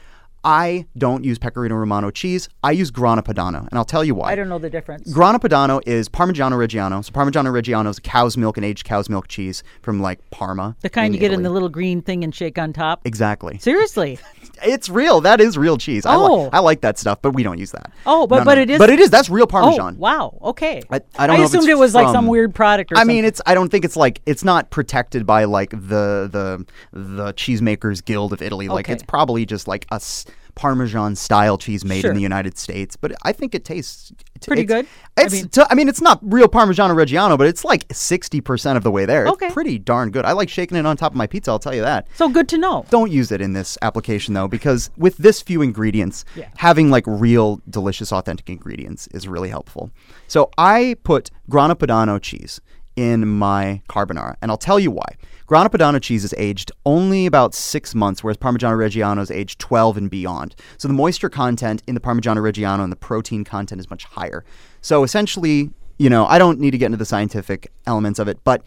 I don't use Pecorino Romano cheese. I use Grana Padano, and I'll tell you why. I don't know the difference. Grana Padano is Parmigiano Reggiano. So Parmigiano Reggiano is cow's milk and aged cow's milk cheese from like Parma. The kind you get in the little green thing and shake on top. Exactly. Seriously. It's real. That is real cheese. I, Oh. li- I like that stuff, but we don't use that. Oh, but- No, but no. it is- But it is. That's real Oh, Parmesan. wow. Okay. I, I don't know assumed it was like some weird product or I something. mean, it's. I don't think it's like it's not protected by like the the the cheesemakers guild of Italy. Like Okay. it's probably just like a s- Parmesan style cheese made Sure. in the United States. But I think it tastes Pretty it's- good? I It's. mean- t- I mean, it's not real Parmigiano Reggiano, but it's like sixty percent of the way there. Okay. It's pretty darn good. I like shaking it on top of my pizza. I'll tell you that. so good to know. Don't use it in this application though, because with this few ingredients, Yeah. having like real delicious authentic ingredients is really helpful. So I put Grana Padano cheese in my carbonara, and I'll tell you why. Grana Padano cheese is aged only about six months, whereas Parmigiano Reggiano is aged 12 and beyond. So the moisture content in the Parmigiano Reggiano and the protein content is much higher. So essentially, you know, I don't need to get into the scientific elements of it, but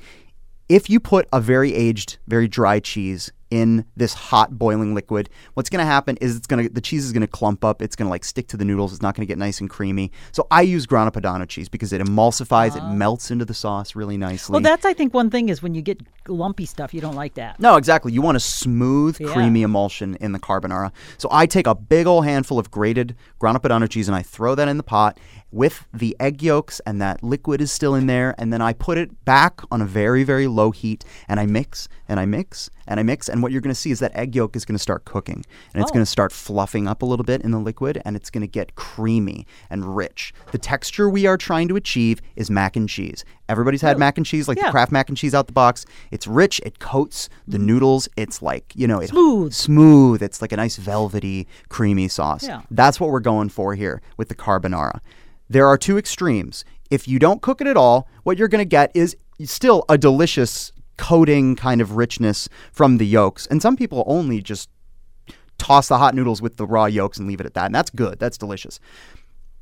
if you put a very aged, very dry cheese in this hot boiling liquid, what's going to happen is it's going to the cheese is going to clump up. It's going to like stick to the noodles. It's not going to get nice and creamy. So I use Grana Padano cheese because it emulsifies, it ah. melts into the sauce really nicely. Well, that's I think one thing is when you get lumpy stuff, you don't like that. No, exactly. You want a smooth, Yeah. creamy emulsion in the carbonara. So I take a big old handful of grated Grana Padano cheese and I throw that in the pot with the egg yolks, and that liquid is still in there. And then I put it back on a very, very low heat, and I mix and I mix and I mix. And what you're going to see is that egg yolk is going to start cooking, and it's Oh. going to start fluffing up a little bit in the liquid, and it's going to get creamy and rich. The texture we are trying to achieve is mac and cheese. Everybody's had mac and cheese, like Yeah. the Kraft mac and cheese out the box. It's rich. It coats the mm-hmm. noodles. It's like you know, it, Smooth. smooth. It's like a nice velvety, creamy sauce. Yeah. That's what we're going for here with the carbonara. There are two extremes. If you don't cook it at all, what you're going to get is still a delicious coating kind of richness from the yolks. And some people only just toss the hot noodles with the raw yolks and leave it at that. And that's good. That's delicious.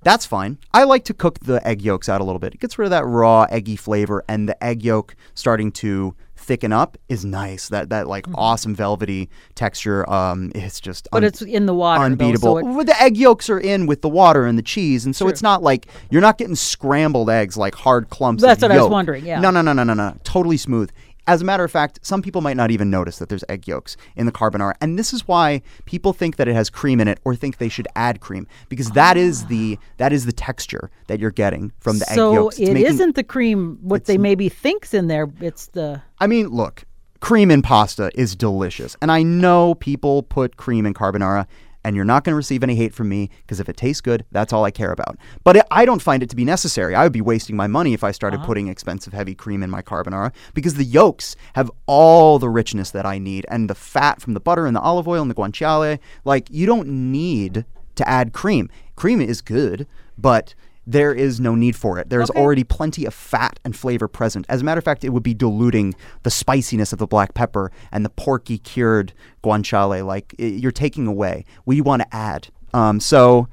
That's fine. I like to cook the egg yolks out a little bit. It gets rid of that raw eggy flavor and the egg yolk starting to thicken up is nice. That that like awesome velvety texture um it's just Mm-hmm. But un- it's in the water. though, unbeatable. so it- Well, the egg yolks are in with the water and the cheese, and so it's not like you're not getting scrambled eggs like hard clumps. That's what I was wondering, yeah. No, no, no, no, no, no. Totally smooth. As a matter of fact, some people might not even notice that there's egg yolks in the carbonara, and this is why people think that it has cream in it or think they should add cream because that is the that is the texture that you're getting from the egg so yolks. It's it making- not the cream. What they maybe thinks in there. It's the I mean, look, cream in pasta is delicious. And I know people put cream in carbonara, and you're not going to receive any hate from me because if it tastes good, that's all I care about. But it, I don't find it to be necessary. I would be wasting my money if I started uh-huh. putting expensive heavy cream in my carbonara because the yolks have all the richness that I need and the fat from the butter and the olive oil and the guanciale. Like, you don't need to add cream. Cream is good, but there is no need for it. There's Okay. already plenty of fat and flavor present. As a matter of fact, it would be diluting the spiciness of the black pepper and the porky cured guanciale. Like you're taking away. We want to add. Um, so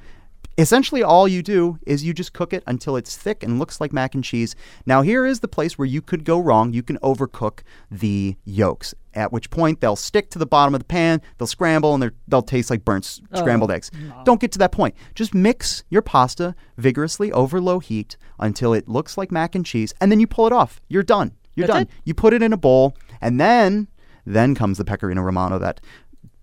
essentially, all you do is you just cook it until it's thick and looks like mac and cheese. Now, here is the place where you could go wrong. You can overcook the yolks. At which point they'll stick to the bottom of the pan, they'll scramble, and they'll taste like burnt s- oh, scrambled eggs. Don't get to that point. Just mix your pasta vigorously over low heat until it looks like mac and cheese, and then you pull it off. You're done. You're That's done. it? You put it in a bowl, and then then comes the pecorino romano, that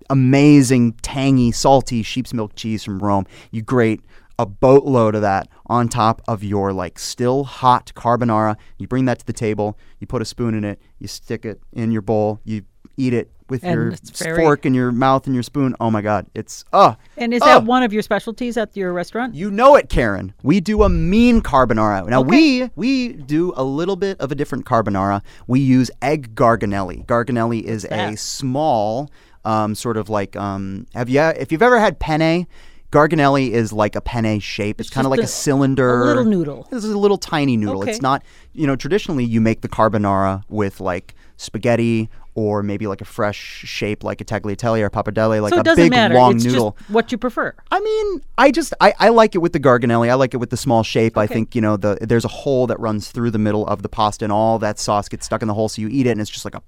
amazing, tangy, salty sheep's milk cheese from Rome. You grate a boatload of that on top of your like still hot carbonara. You bring that to the table. You put a spoon in it. You stick it in your bowl. You eat it with And your very- fork and your mouth and your spoon. Oh my god, it's oh. And is oh. that one of your specialties at your restaurant? You know it, Karen. We do a mean carbonara. Now we we do a little bit of a different carbonara. We use egg garganelli. Garganelli is a small, um, sort of like um, have you if you've ever had penne? Garganelli is like a penne shape. It's, kind of like a, a- cylinder, a little noodle. This is a little tiny noodle. Okay. It's not, you know, traditionally you make the carbonara with like spaghetti or maybe like a fresh shape like a tagliatelle or pappardelle, like so a big matter. long it's noodle. just what you prefer. I mean, I just I, I like it with the garganelli. I like it with the small shape. I think you know the there's a hole that runs through the middle of the pasta, and all that sauce gets stuck in the hole. So you eat it, and it's just like a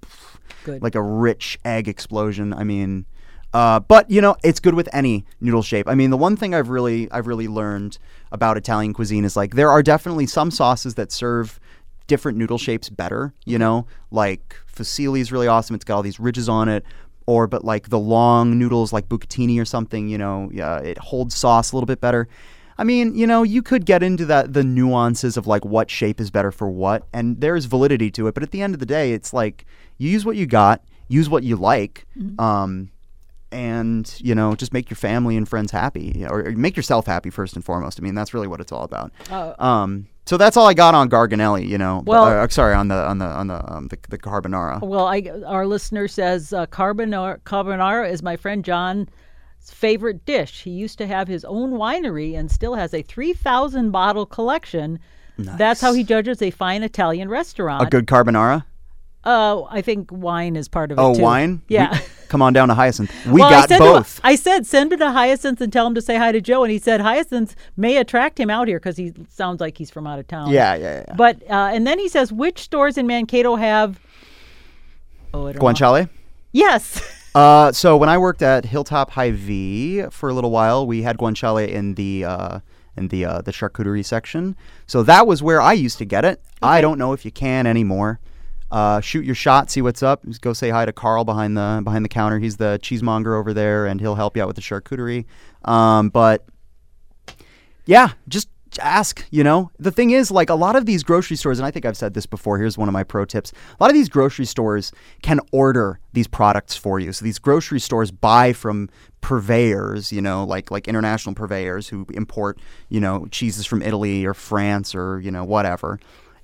Good. like a rich egg explosion. I mean, uh, but you know, it's good with any noodle shape. I mean, the one thing I've really I've really learned about Italian cuisine is like there are definitely some sauces that serve different noodle shapes better. You know, like fusilli is really awesome. It's got all these ridges on it. Or, but like the long noodles, like bucatini or something, you know, yeah, it holds sauce a little bit better. I mean, you know, you could get into that the nuances of like what shape is better for what, and there's validity to it. But at the end of the day, it's like you use what you got, use what you like, um, and you know, just make your family and friends happy, or, or make yourself happy first and foremost. I mean, that's really what it's all about. Uh, Um, so that's all I got on Garganelli. You know, Well- uh, sorry on the on the on the um, the, the carbonara. Well, I, our listener says uh, carbonara, carbonara is my friend John's favorite dish. He used to have his own winery and still has a 3,000 bottle collection. nice. That's how he judges a fine Italian restaurant. A good carbonara. Uh, I think wine is part of it Oh, too. wine. We- Yeah. Come on down to Hyacinth. We well, I got said both. To, I said send it to Hyacinth and tell him to say hi to Joe, and he said Hyacinth may attract him out here because he sounds like he's from out of town. yeah, yeah, yeah. But uh, and then he says which stores in Mankato have. Oh, I. Guanciale. Yes. Uh, so when I worked at Hilltop Hy-Vee for a little while, we had guanciale in the uh, in the uh, the charcuterie section. So that was where I used to get it. I don't know if you can anymore. Uh, shoot your shot, see what's up. Just go say hi to Carl behind the behind the counter. He's the cheesemonger over there, and he'll help you out with the charcuterie. Um, but yeah, just ask, you know. The thing is like a lot of these grocery stores and I think I've said this before, here's one of my pro tips. A lot of these grocery stores can order these products for you. So these grocery stores buy from purveyors, you know, like like international purveyors who import, you know, cheeses from Italy or France or, you know, whatever.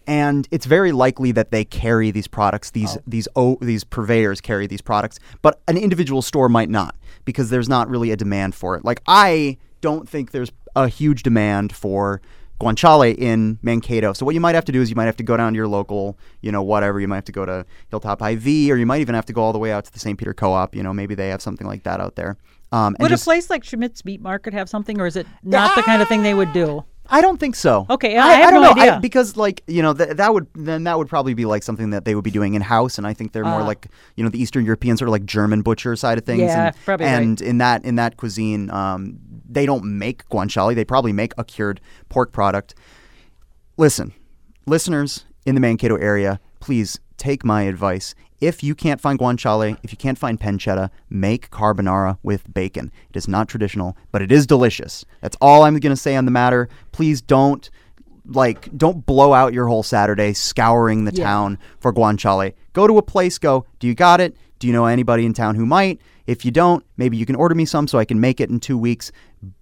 And it's very likely that they carry these products. These these oh, these purveyors carry these products, but an individual store might not because there's not really a demand for it. Like I don't think there's a huge demand for guanciale in Mankato. So what you might have to do is you might have to go down to your local, you know, whatever. You might have to go to Hilltop Hy-Vee, or you might even have to go all the way out to the St. Peter Co-op. You know, maybe they have something like that out there. Um, and Would just- a place like Schmidt's Meat Market have something, or is it not the kind of thing they would do? I don't think so. Okay, I have don't no know I- idea. because like you know th- that would then that would probably be like something that they would be doing in house, and I think they're more Ah. like you know the Eastern European sort of like German butcher side of things. Yeah, and, probably right. And in that in that cuisine, um, they don't make guanciale. They probably make a cured pork product. Listen, listeners in the Mankato area, please take my advice. If you can't find guanciale, if you can't find pancetta, make carbonara with bacon. It is not traditional, but it is delicious. That's all I'm going to say on the matter. Please don't like don't blow out your whole Saturday scouring the Yeah. town for guanciale. Go to a place, go, "Do you got it? Do you know anybody in town who might? If you don't, maybe you can order me some so I can make it in 2 weeks.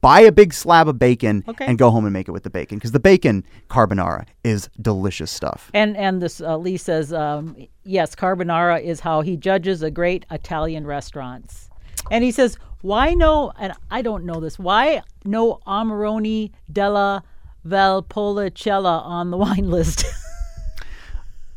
Buy a big slab of bacon Okay. and go home and make it with the bacon because the bacon carbonara is delicious stuff. And and this uh, Lee says um, yes, carbonara is how he judges a great Italian restaurants. And he says why no? And I don't know this. Why no Amarone della Valpolicella on the wine list?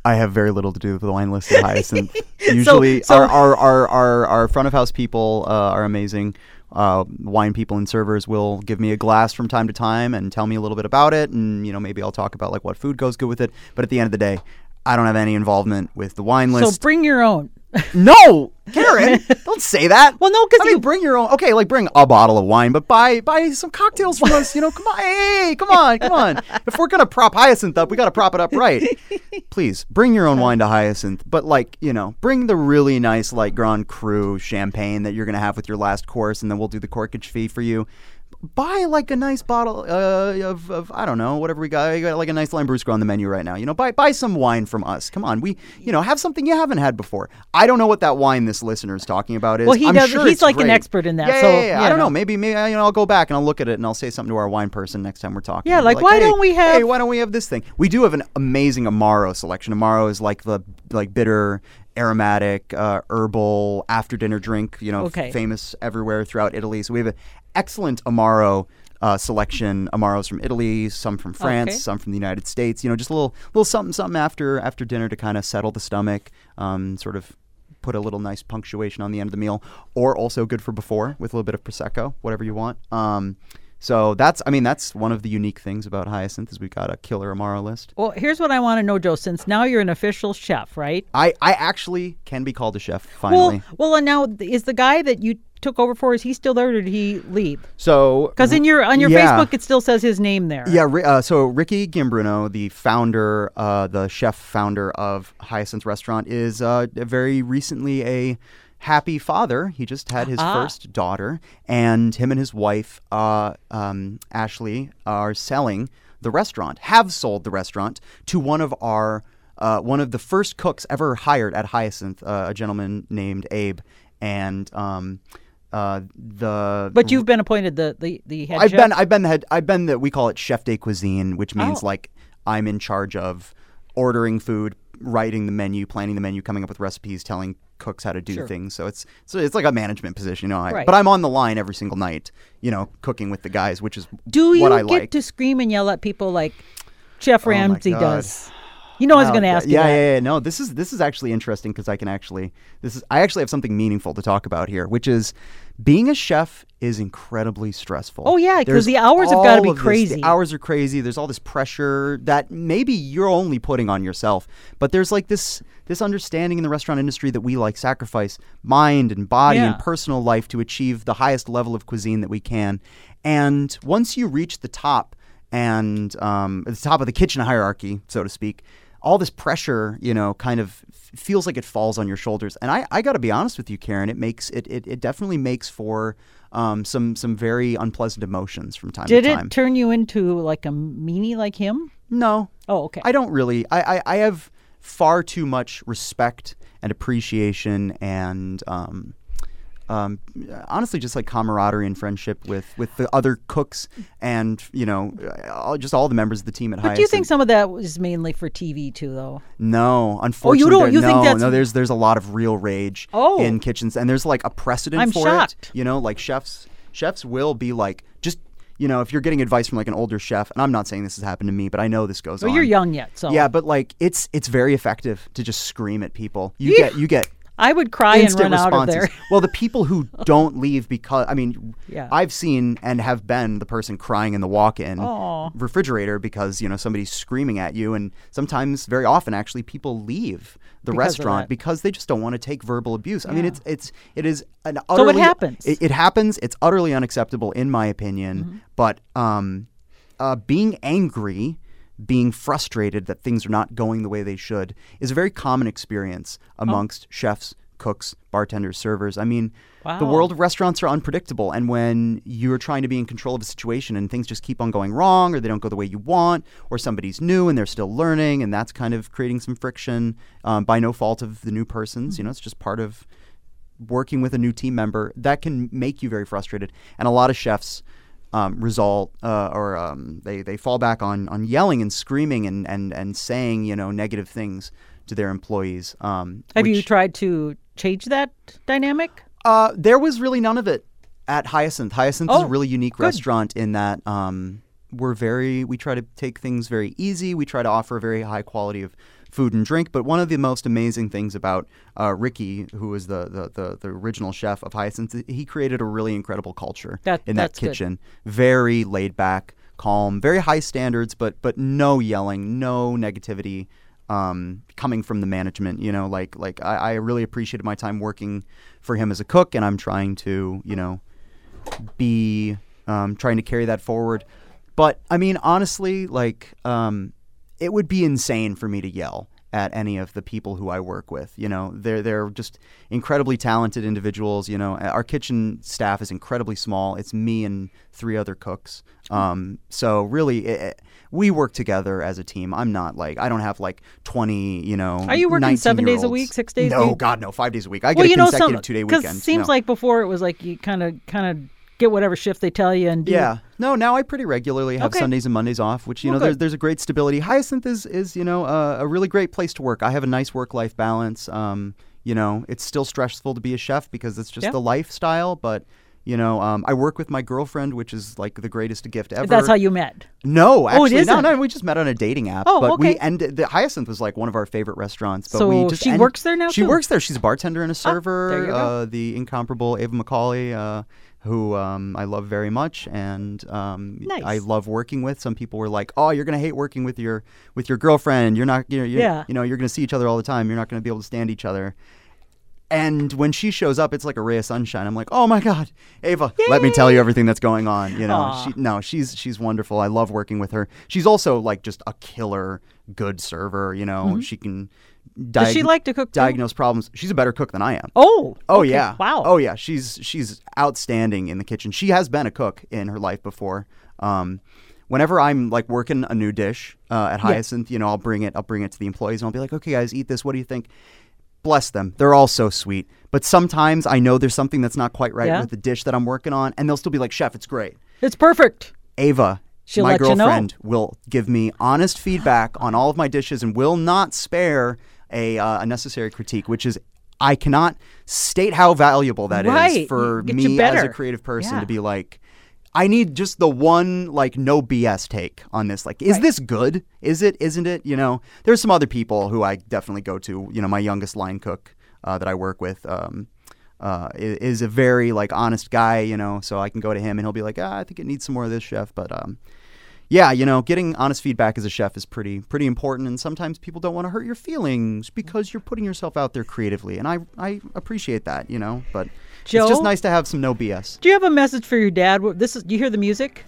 I have very little to do with the wine list at Hyacinth. Usually, so- our, our, our, our, our front of house people uh, are amazing. Uh, wine people and servers will give me a glass from time to time and tell me a little bit about it, and you know maybe I'll talk about like what food goes good with it. But at the end of the day, I don't have any involvement with the wine list. so bring your own. no, Karen, don't say that. Well, no, 'cause I mean, you- bring your own. Okay, like bring a bottle of wine, but buy buy some cocktails for us. You know, come on, hey, come on, come on. If we're gonna prop Hyacinth up, we gotta prop it up right. Please bring your own wine to Hyacinth, but like you know, bring the really nice like Grand Cru champagne that you're gonna have with your last course, and then we'll do the corkage fee for you. Buy like a nice bottle uh, of, of I don't know whatever we got. You got like a nice Lambrusco on the menu right now. You know, buy buy some wine from us. Come on, we you know have something you haven't had before. I don't know what that wine this listener is talking about is. Well, he I'm does- Sure he's like an expert in that, Yeah, so, yeah, yeah, I don't no. know. Maybe, maybe you know, I'll go back and I'll look at it and I'll say something to our wine person next time we're talking. Yeah, I'll like, why hey, don't we have- Hey, why don't we have this thing? We do have an amazing amaro selection. Amaro is like the like bitter, aromatic, uh, herbal after dinner drink. You know, Okay. famous everywhere throughout Italy. So we have an excellent amaro. Uh, selection amaros from Italy, some from France, Okay. some from the United States. You know, just a little, little something, something after after dinner to kind of settle the stomach, um, sort of put a little nice punctuation on the end of the meal, or also good for before with a little bit of prosecco, whatever you want. Um, so that's, I mean, that's one of the unique things about Hyacinth is we've got a killer amaro list. Well, here's what I want to know, Joe. Since now you're an official chef, right? I, I actually can be called a chef finally. Well, well, and now is the guy that you took over for? Is he still there, or did he leave? so Because in your on your Yeah. Facebook, it still says his name there. Yeah, uh, so Rikki Giambruno, the founder, uh, the chef founder of Hyacinth Restaurant, is uh, very recently a happy father. He just had his Ah. first daughter, and him and his wife, uh, um, Ashley, are selling the restaurant, have sold the restaurant to one of our. Uh, one of the first cooks ever hired at Hyacinth, uh, a gentleman named Abe, and um, uh, the But you've been appointed the the, the head I've chef. been I've been the head I've been the we call it chef de cuisine, which means Oh. like I'm in charge of ordering food, writing the menu, planning the menu, coming up with recipes, telling cooks how to do Sure. things. So it's so it's like a management position, you know. I, Right. But I'm on the line every single night, you know, cooking with the guys, which is Do you get like. to scream and yell at people like Chef oh my Ramsay does? You know I was going to yeah, ask you yeah, that. Yeah, yeah, no. This is this is actually interesting because I can actually this is I actually have something meaningful to talk about here, which is being a chef is incredibly stressful. Oh, yeah, because the hours have gotta be of this- crazy. The hours are crazy. There's all this pressure that maybe you're only putting on yourself, but there's like this this understanding in the restaurant industry that we like sacrifice mind and body and personal life to achieve the highest level of cuisine that we can. And once you reach the top and um, at the top of the kitchen hierarchy, so to speak, all this pressure, you know, kind of f- feels like it falls on your shoulders. And I, I got to be honest with you, Karen. It makes it, it, it definitely makes for um, some some very unpleasant emotions from time Did to it turn you into like a meanie like him? no, Oh, okay. I don't really. I, I, I have far too much respect and appreciation and um, um, honestly just like camaraderie and friendship with, with the other cooks and you know all, just all the members of the team at but do you think some of that was mainly for TV too, though? No, unfortunately, don't- there- you think no, that's- no. There's there's a lot of real rage Oh. in kitchens, and there's like a precedent I'm for shocked. it. You know, like chefs chefs will be like just you know if you're getting advice from like an older chef, and I'm not saying this has happened to me, but I know this goes Well, on. you're young yet, so Yeah, but like it's it's very effective to just scream at people. You get you get I would cry and instant run out of there. well, the people who don't leave because I mean, Yeah. I've seen and have been the person crying in the walk-in Aw. refrigerator because you know somebody's screaming at you, and sometimes, very often, actually, people leave the Because restaurant because they just don't want to take verbal abuse. I mean, it's it's it is an it happens. It, it happens. It's utterly unacceptable, in my opinion. Mm-hmm. But um, uh, being angry being frustrated that things are not going the way they should is a very common experience Oh. amongst chefs, cooks, bartenders, servers. I mean, the world of restaurants are unpredictable, and when you're trying to be in control of a situation and things just keep on going wrong, or they don't go the way you want, or somebody's new and they're still learning, and that's kind of creating some friction um, by no fault of the new persons. You know, it's just part of working with a new team member that can make you very frustrated and a lot of chefs um, result uh, or um, they, they fall back on, on yelling and screaming and, and, and saying you know negative things to their employees um, Have you tried to change that dynamic? uh, there was really none of it at Hyacinth. Hyacinth is Oh, a really unique good. restaurant in that um, we're very we try to take things very easy. We try to offer a very high quality of food and drink. But one of the most amazing things about uh, Rikki, who is the, the, the the original chef of Hyacinth, he created a really incredible culture That- in that that's good. kitchen. Very laid back, calm, very high standards, but but no yelling, no negativity um, coming from the management. You know, like like I, I really appreciated my time working for him as a cook, and I'm trying to you know be um, trying to carry that forward. But I mean, honestly, like um, it would be insane for me to yell at any of the people who I work with. You know, they're they're just incredibly talented individuals. You know, our kitchen staff is incredibly small. It's me and three other cooks. Um, so really, it, we work together as a team. I'm not like I don't have like 20. You know, Are you working seven days a week, six days a No, week? God, no, five days a week. I well, get you a know, consecutive some two day because weekend. seems no. like before it was like you kind of kind of get whatever shift they tell you and do. Yeah. No, now I pretty regularly have Okay. Sundays and Mondays off, which you Well, know there's there's a great stability. Hyacinth is is you know uh, a really great place to work. I have a nice work life balance. Um, you know, it's still stressful to be a chef because it's just Yeah. the lifestyle, but. You know, um, I work with my girlfriend, which is like the greatest gift ever. That's how you met. No, actually, no, isn't? no. We just met on a dating app. Oh, but we okay. and the Hyacinth was like one of our favorite restaurants. But So we just she end- works there now, She too? Ah, works there. She's a bartender and a server. there you go. Uh, the incomparable Ava McCauley, uh, who um, I love very much, and um, Nice. I love working with. Some people were like, "Oh, you're gonna hate working with your with your girlfriend. You're not, you're, you're, Yeah. you know, you're gonna see each other all the time. You're not gonna be able to stand each other." And when she shows up, it's like a ray of sunshine. I'm like, oh my god, Ava, let me tell you everything that's going on. You know, she, no, she's she's wonderful. I love working with her. She's also like just a killer good server. You know, she can. Mm-hmm. Does she like to cook too? diagnose problems? She's a better cook than I am. Oh. Oh okay. yeah. Wow. Oh yeah. She's she's outstanding in the kitchen. She has been a cook in her life before. Um, whenever I'm like working a new dish uh, at Hyacinth, you know, I'll bring it. I'll bring it to the employees and I'll be like, okay, guys, eat this. What do you think? Bless them. They're all so sweet. But sometimes I know there's something that's not quite right Yeah. with the dish that I'm working on, and they'll still be like, Chef, it's great. It's perfect. Ava, She'll my let you know. girlfriend, will give me honest feedback on all of my dishes and will not spare a, uh, a necessary critique, which is I cannot state how valuable that is Right. for Get me as a creative person Yeah. to be like, I need just the one like no BS take on this. Like, is Right. this good? Is it? Isn't it? You know, there's some other people who I definitely go to. You know, my youngest line cook uh, that I work with. Um, uh, is a very like honest guy, you know, so I can go to him and he'll be like, ah, I think it needs some more of this, chef. But um, yeah, you know, getting honest feedback as a chef is pretty pretty important, and sometimes people don't want to hurt your feelings because you're putting yourself out there creatively, and I I appreciate that, you know. But it's just nice to have some no BS. Do you have a message for your dad? This is. You hear the music?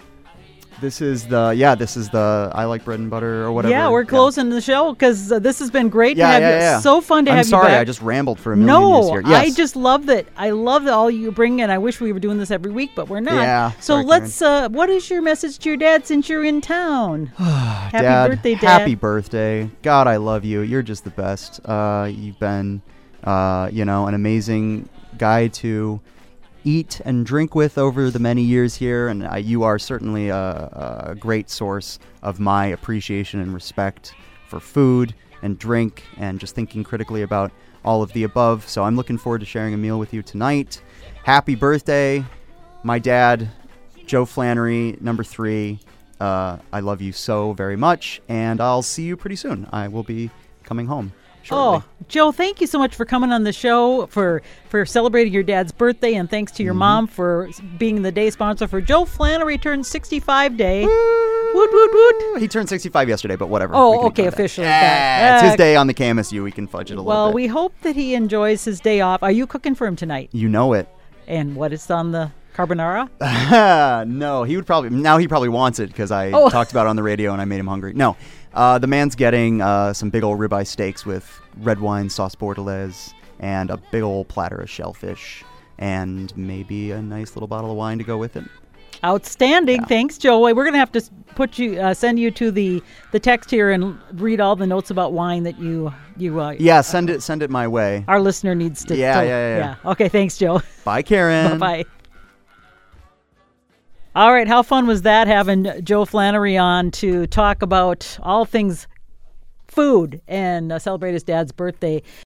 This is the yeah, this is the I like bread and butter or whatever. Yeah, we're closing the show because uh, this has been great Yeah, to have yeah, you. yeah. So fun to I'm have sorry, you back. I just rambled for a million years no, here. I just love that. I love that all you bring, and I wish we were doing this every week, but we're not. Yeah, So sorry, let's. Uh, what is your message to your dad since you're in town? happy Dad, birthday, Dad. Happy birthday. God, I love you. You're just the best. Uh, you've been, uh, you know, an amazing guy to eat and drink with over the many years here, and you are certainly a, a great source of my appreciation and respect for food and drink and just thinking critically about all of the above. So I'm looking forward to sharing a meal with you tonight. Happy birthday, my dad, Joe Flannery, number three. Uh, I love you so very much, and I'll see you pretty soon. I will be coming home shortly. Oh, Joe, thank you so much for coming on the show for for celebrating your dad's birthday, and thanks Mm-hmm. to your mom for being the day sponsor for Joe Flannery turned 65 day. Woot woot woot. He turned 65 yesterday, but whatever. Oh, okay, officially. Yeah, it's Uh, his day on the KMSU. We can fudge it a little Well, we hope that he enjoys his day off. Are you cooking for him tonight? you know it. And what is on the carbonara? no, he would probably now he probably wants it because I Oh. talked about it on the radio and I made him hungry. No, uh, the man's getting uh, some big old ribeye steaks with red wine sauce bordelaise and a big old platter of shellfish and maybe a nice little bottle of wine to go with it. Outstanding. Thanks, Joe. We're going to have to put you uh, send you to the the text here and read all the notes about wine that you you uh, Yeah, send it send it my way. our listener needs to Yeah, to- yeah, yeah. Okay, thanks, Joe. Bye, Karen. Bye. All right, how fun was that having Joe Flannery on to talk about all things food and uh, celebrate his dad's birthday?